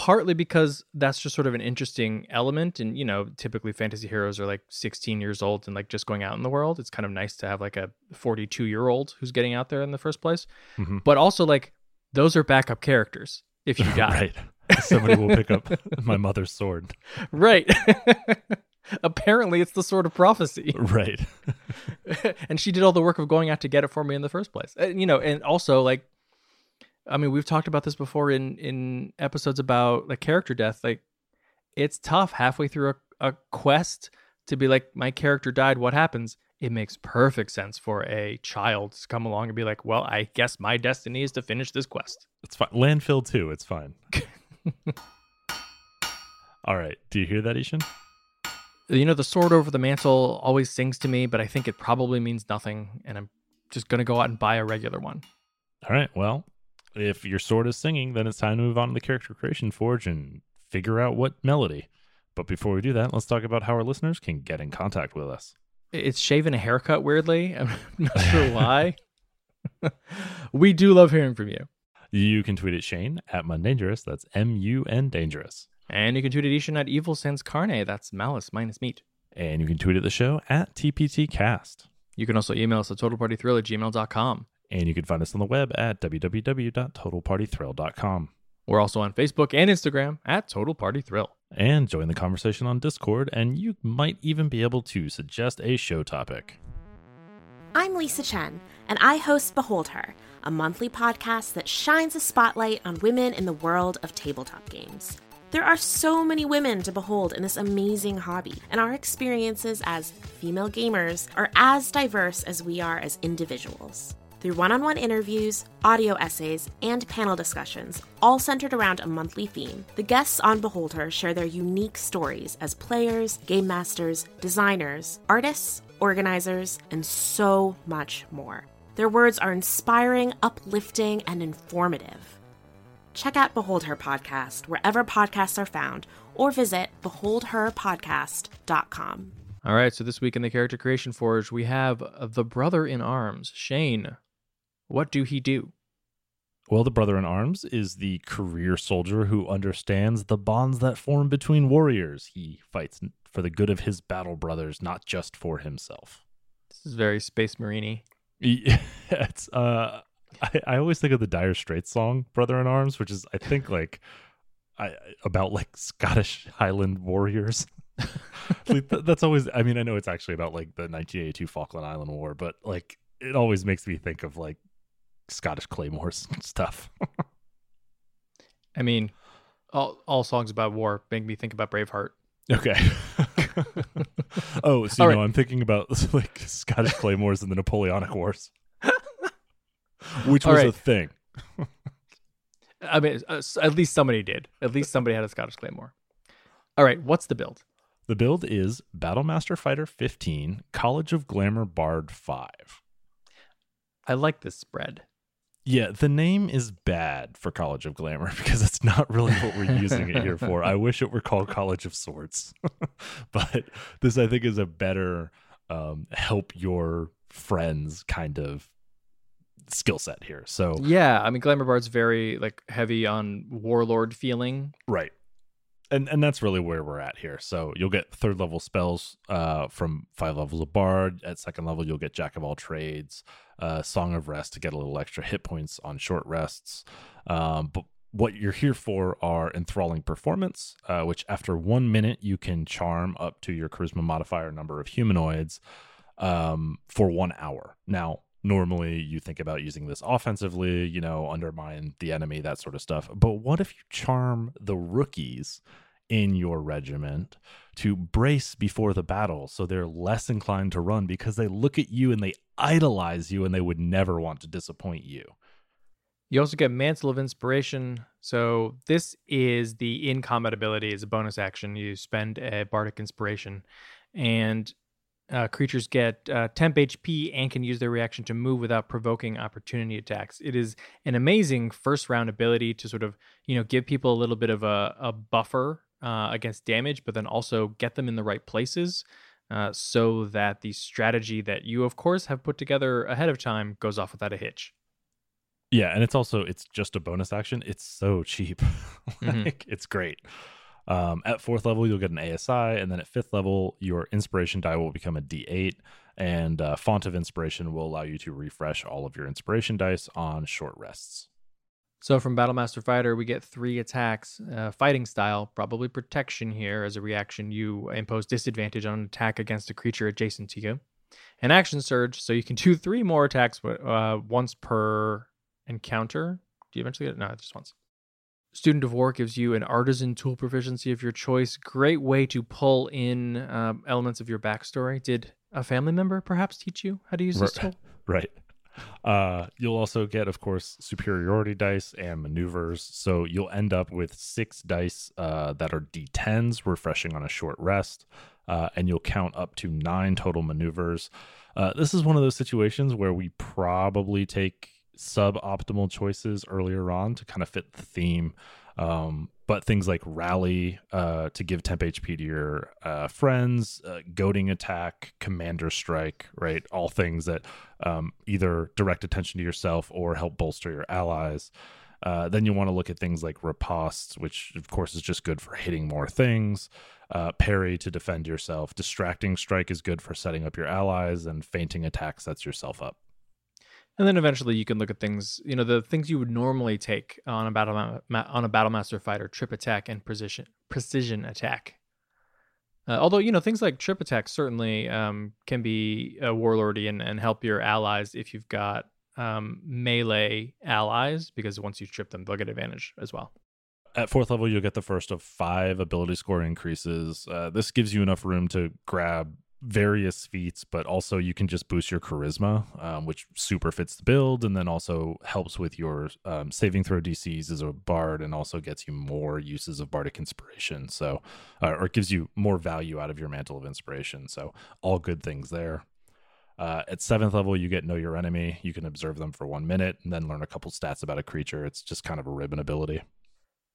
Partly because that's just sort of an interesting element. And, you know, typically fantasy heroes are like 16 years old and like just going out in the world. It's kind of nice to have like a 42 year old who's getting out there in the first place. Mm-hmm. But also, like, those are backup characters if you die. right. Somebody will pick up my mother's sword. Right. Apparently, it's the sword of prophecy. Right. and she did all the work of going out to get it for me in the first place. And, you know, and also, like, I mean, we've talked about this before in in episodes about like character death. Like, it's tough halfway through a, a quest to be like, my character died. What happens? It makes perfect sense for a child to come along and be like, well, I guess my destiny is to finish this quest. It's fine. Landfill too. It's fine. All right. Do you hear that, I-Hsien? You know, the sword over the mantle always sings to me, but I think it probably means nothing, and I'm just going to go out and buy a regular one. All right. Well, if your sword is singing, then it's time to move on to the character creation forge and figure out what melody. But before we do that, let's talk about how our listeners can get in contact with us. It's shaving a haircut weirdly. I'm not sure why. we do love hearing from you. You can tweet at Shane at Mundangerous. That's M U N Dangerous. And you can tweet at I-Hsien at Evil Sans Carne. That's malice minus meat. And you can tweet at the show at TPTcast. You can also email us at totalpartythrill at gmail.com. And you can find us on the web at www.totalpartythrill.com. We're also on Facebook and Instagram at Total Party Thrill. And join the conversation on Discord, and you might even be able to suggest a show topic. I'm Lisa Chen, and I host Behold Her, a monthly podcast that shines a spotlight on women in the world of tabletop games. There are so many women to behold in this amazing hobby, and our experiences as female gamers are as diverse as we are as individuals through one on one interviews, audio essays, and panel discussions, all centered around a monthly theme. The guests on Behold Her share their unique stories as players, game masters, designers, artists, organizers, and so much more. Their words are inspiring, uplifting, and informative. Check out Behold Her Podcast wherever podcasts are found or visit beholdherpodcast.com. All right, so this week in the Character Creation Forge, we have the brother in arms, Shane. What do he do? Well, the brother in arms is the career soldier who understands the bonds that form between warriors. He fights for the good of his battle brothers, not just for himself. This is very Space Marine Yeah, it's uh I, I always think of the Dire Straits song "Brother in Arms," which is I think like I about like Scottish Highland warriors. like, that's always. I mean, I know it's actually about like the 1982 Falkland Island War, but like it always makes me think of like Scottish claymores stuff. I mean, all all songs about war make me think about Braveheart. Okay. oh, so you know, I'm thinking about like Scottish claymores in the Napoleonic Wars, which was right. a thing. I mean, uh, at least somebody did. At least somebody had a Scottish claymore. All right, what's the build? The build is Battlemaster Fighter 15, College of Glamour Bard 5. I like this spread. Yeah, the name is bad for College of Glamour because it's not really what we're using it here for. I wish it were called College of Swords. but this, I think, is a better um, help your friends kind of skill set here. So yeah, I mean, Glamour Bard's very like heavy on warlord feeling. Right. And and that's really where we're at here. So you'll get third level spells uh, from five levels of Bard. At second level, you'll get Jack of all trades, uh, Song of Rest to get a little extra hit points on short rests. Um, but what you're here for are enthralling performance, uh, which after one minute you can charm up to your charisma modifier number of humanoids um, for one hour. Now, normally you think about using this offensively, you know, undermine the enemy, that sort of stuff. But what if you charm the rookies in your regiment to brace before the battle so they're less inclined to run because they look at you and they idolize you and they would never want to disappoint you? You also get Mantle of Inspiration. So this is the in combat ability as a bonus action. You spend a Bardic Inspiration, and uh, creatures get uh, temp HP and can use their reaction to move without provoking opportunity attacks. It is an amazing first round ability to sort of you know give people a little bit of a, a buffer uh, against damage, but then also get them in the right places. Uh, so that the strategy that you, of course, have put together ahead of time goes off without a hitch. Yeah, and it's also it's just a bonus action. It's so cheap. Mm-hmm. like mm-hmm. it's great. Um, at fourth level, you'll get an ASI, and then at fifth level, your inspiration die will become a D8, and uh, Font of Inspiration will allow you to refresh all of your inspiration dice on short rests. So from Battlemaster Fighter, we get three attacks. Uh, fighting style, probably protection here. As a reaction, you impose disadvantage on an attack against a creature adjacent to you. An action surge, so you can do three more attacks uh, once per encounter. Do you eventually get it? No, just once. Student of War gives you an artisan tool proficiency of your choice. Great way to pull in um, elements of your backstory. Did a family member perhaps teach you how to use this tool? Right. Uh, you'll also get, of course, superiority dice and maneuvers. So you'll end up with six dice uh, that are d10s, refreshing on a short rest, uh, and you'll count up to nine total maneuvers. Uh, this is one of those situations where we probably take suboptimal choices earlier on to kind of fit the theme. Um, but things like rally uh, to give temp HP to your uh, friends, uh, goading attack, commander strike, right? All things that um, either direct attention to yourself or help bolster your allies. Uh, then you want to look at things like riposte, which of course is just good for hitting more things. Uh, parry to defend yourself. Distracting strike is good for setting up your allies, and feinting attack sets yourself up. And then eventually you can look at things, you know, the things you would normally take on a battle on a battlemaster fighter, trip attack and precision precision attack. Uh, although you know things like trip attack certainly um, can be a warlordy and, and help your allies if you've got um, melee allies because once you trip them they'll get advantage as well. At fourth level, you'll get the first of five ability score increases. Uh, this gives you enough room to grab various feats, but also you can just boost your charisma, um, which super fits the build, and then also helps with your um, saving throw DCs as a bard, and also gets you more uses of bardic inspiration. So, uh, or gives you more value out of your mantle of inspiration. So, all good things there. Uh, at seventh level, you get know your enemy. You can observe them for one minute and then learn a couple stats about a creature. It's just kind of a ribbon ability.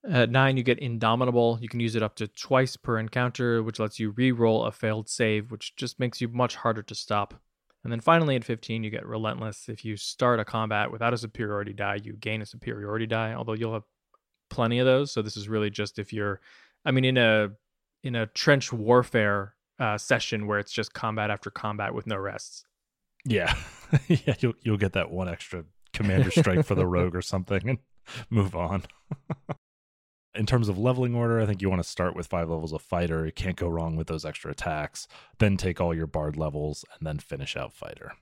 At nine, you get Indomitable. You can use it up to twice per encounter, which lets you re-roll a failed save, which just makes you much harder to stop. And then finally, at 15, you get Relentless. If you start a combat without a superiority die, you gain a superiority die, although you'll have plenty of those. So this is really just if you're, I mean, in a in a trench warfare uh, session where it's just combat after combat with no rests. Yeah, yeah, you'll you'll get that one extra commander strike for the rogue or something and move on. in terms of leveling order, I think you want to start with five levels of fighter. You can't go wrong with those extra attacks. Then take all your bard levels and then finish out fighter.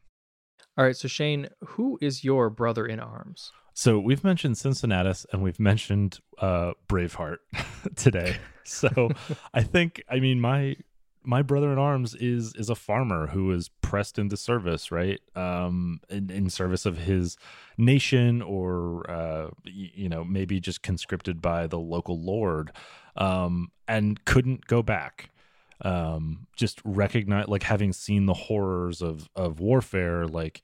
All right, so Shane, who is your brother in arms? So we've mentioned Cincinnatus and we've mentioned uh, Braveheart today. So I think, I mean, my my brother in arms is is a farmer who is pressed into service right? Um in, in service of his nation or uh you know maybe just conscripted by the local lord um and couldn't go back. Um just recognize like having seen the horrors of of warfare like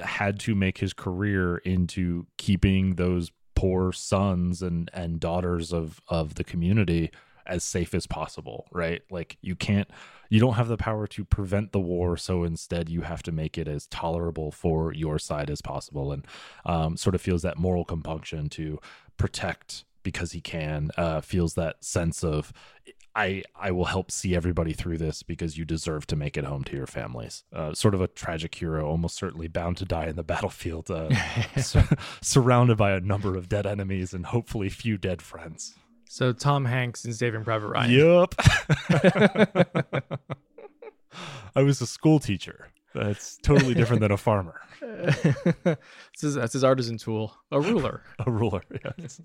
had to make his career into keeping those poor sons and and daughters of of the community as safe as possible, right? Like you can't you don't have the power to prevent the war, so instead you have to make it as tolerable for your side as possible, and um, sort of feels that moral compunction to protect because he can. Uh, feels that sense of I I will help see everybody through this because you deserve to make it home to your families. Uh, sort of a tragic hero, almost certainly bound to die in the battlefield, uh, sur- surrounded by a number of dead enemies and hopefully few dead friends. So Tom Hanks in Saving Private Ryan. Yup. I was a school teacher. That's totally different than a farmer. that's, his, that's his artisan tool, a ruler. a ruler, yes.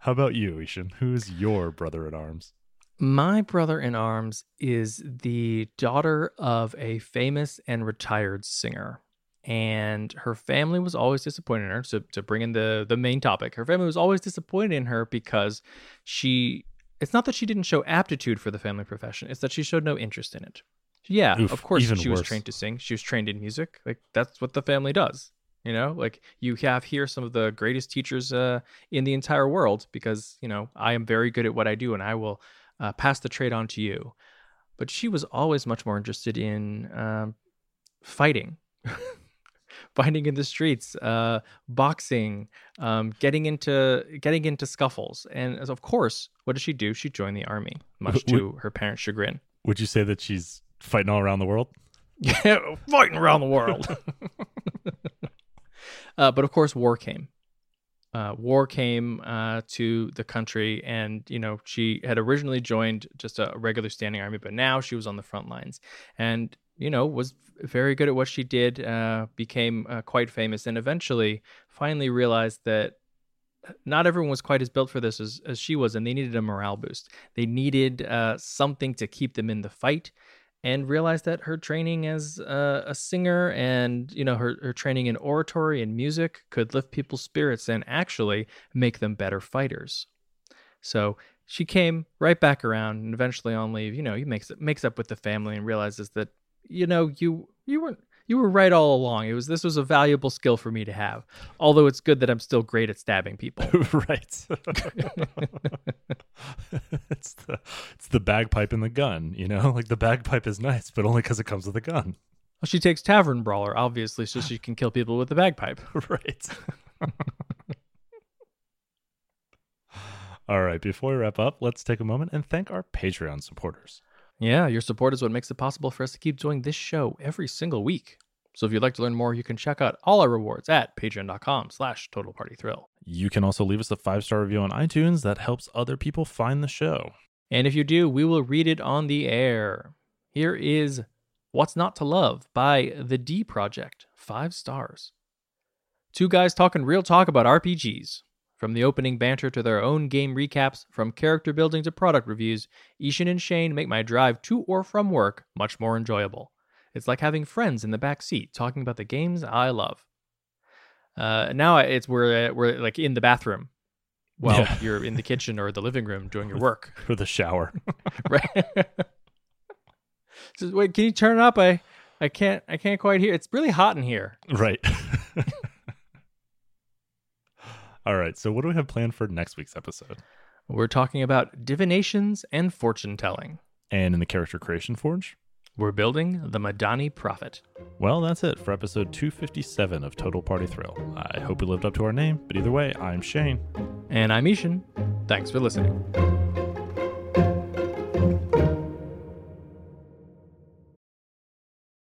How about you, I-Hsien? Who is your brother in arms? My brother in arms is the daughter of a famous and retired singer. And her family was always disappointed in her. So to bring in the the main topic, her family was always disappointed in her because she it's not that she didn't show aptitude for the family profession, it's that she showed no interest in it. Yeah, Oof, of course she was trained to sing. She was trained in music. Like that's what the family does. You know, like you have here some of the greatest teachers uh, in the entire world because you know I am very good at what I do and I will uh, pass the trade on to you. But she was always much more interested in um, fighting, fighting in the streets, uh, boxing, um, getting into getting into scuffles, and of course, what does she do? She joined the army, much to her parents' chagrin. Would you say that she's fighting all around the world? Yeah, fighting around the world. uh, but of course, war came. Uh, war came uh, to the country, and you know she had originally joined just a regular standing army, but now she was on the front lines, and you know was very good at what she did. Uh, became uh, quite famous, and eventually, finally realized that not everyone was quite as built for this as, as she was, and they needed a morale boost. They needed uh, something to keep them in the fight, and realized that her training as uh, a singer and you know her, her training in oratory and music could lift people's spirits and actually make them better fighters. So she came right back around, and eventually on leave, you know, he makes makes up with the family and realizes that you know you you weren't you were right all along. It was this was a valuable skill for me to have. Although it's good that I'm still great at stabbing people. right. it's the it's the bagpipe and the gun, you know? Like the bagpipe is nice, but only because it comes with a gun. Well, she takes tavern brawler obviously so she can kill people with the bagpipe. right. All right, before we wrap up, let's take a moment and thank our Patreon supporters. Yeah, your support is what makes it possible for us to keep doing this show every single week. So if you'd like to learn more, you can check out all our rewards at patreon.com slash total party thrill. You can also leave us a five star review on iTunes that helps other people find the show. And if you do, we will read it on the air. Here is What's Not to Love by The D Project, five stars. Two guys talking real talk about RPGs. From the opening banter to their own game recaps, from character building to product reviews, I-Hsien and Shane make my drive to or from work much more enjoyable. It's like having friends in the back seat talking about the games I love. Uh, now it's we're we're like in the bathroom while Yeah. you're in the kitchen or the living room doing your work. or the shower. right? Says, wait, can you turn it up? I I can't I can't quite hear. It's really hot in here. right. All right, so what do we have planned for next week's episode? We're talking about divinations and fortune telling. And in the Character Creation Forge? We're building the Madani Prophet. Well, that's it for episode 257 of Total Party Thrill. I hope we lived up to our name, but either way, I'm Shane. And I'm I-Hsien. Thanks for listening.